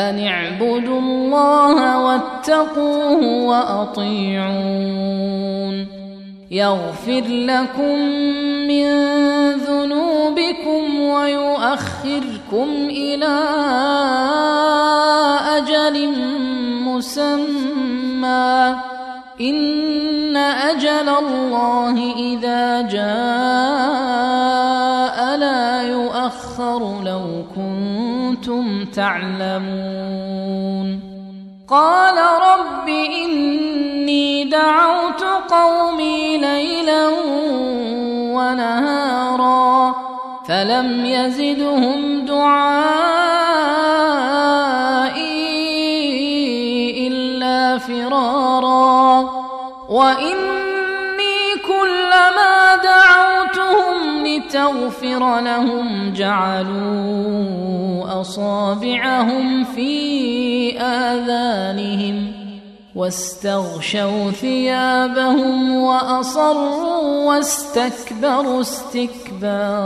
أن اعبدوا الله واتقوه وأطيعون يغفر لكم من ذنوبكم ويؤخركم إلى أجل مسمى إن أجل الله إذا جاء تعلمون. قال رب إني دعوت قومي ليلا ونهارا فلم يزدهم دعائي إلا فرارا. وإني لتغفر لهم جعلوا أصابعهم في آذانهم واستغشوا ثيابهم وأصروا واستكبروا استكبارا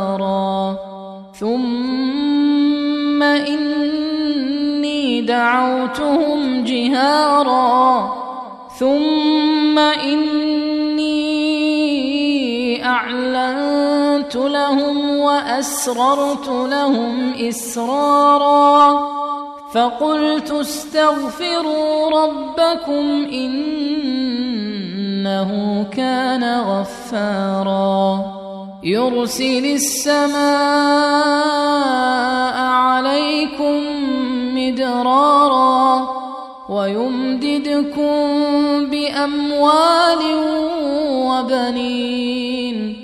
ثم إني دعوتهم جهارا ثم أعلنت لهم وأسررت لهم إسرارا فقلت استغفروا ربكم إنه كان غفارا يرسل السماء عليكم مدرارا ويمددكم بأموال وبنين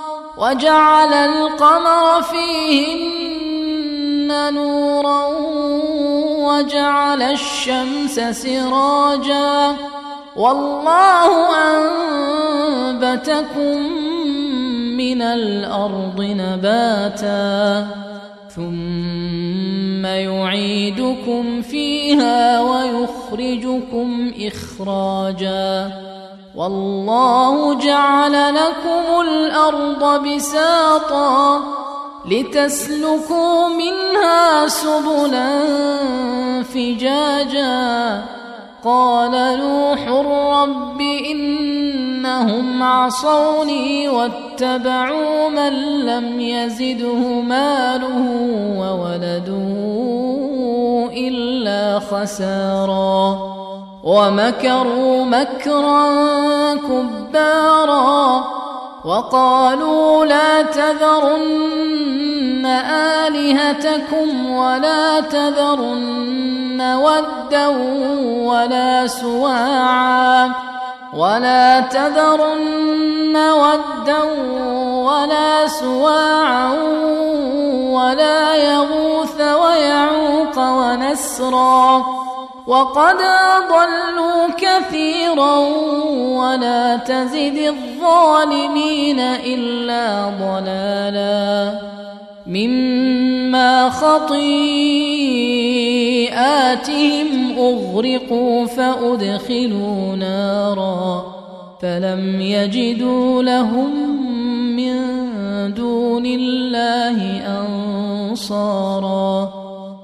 وجعل القمر فيهن نورا وجعل الشمس سراجا والله أنبتكم من الأرض نباتا ثم يعيدكم فيها ويخرجكم إخراجا والله جعل لكم الأرض بساطا لتسلكوا منها سبلا فجاجا. قال نوح رب إنهم عصوني واتبعوا من لم يزده ماله وولده إلا خسارا. ومكروا مكرا كبارا وقالوا لا تذرن آلهتكم ولا تذرن ودا ولا سواعا ولا تذرن ودا ولا سواعا ولا يغوث ويعوق ونسرا وقد ضلوا كثيرا ولا تزد الظالمين إلا ضلالا مما خطيئاتهم أغرقوا فأدخلوا نارا فلم يجدوا لهم من دون الله أنصارا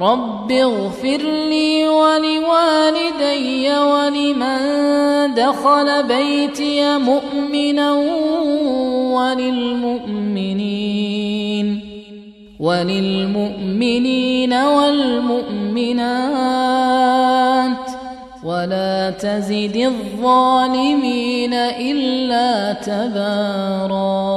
رب اغفر لي ولوالدي ولمن دخل بيتي مؤمنا وللمؤمنين وللمؤمنين والمؤمنات ولا تزد الظالمين الا تباراً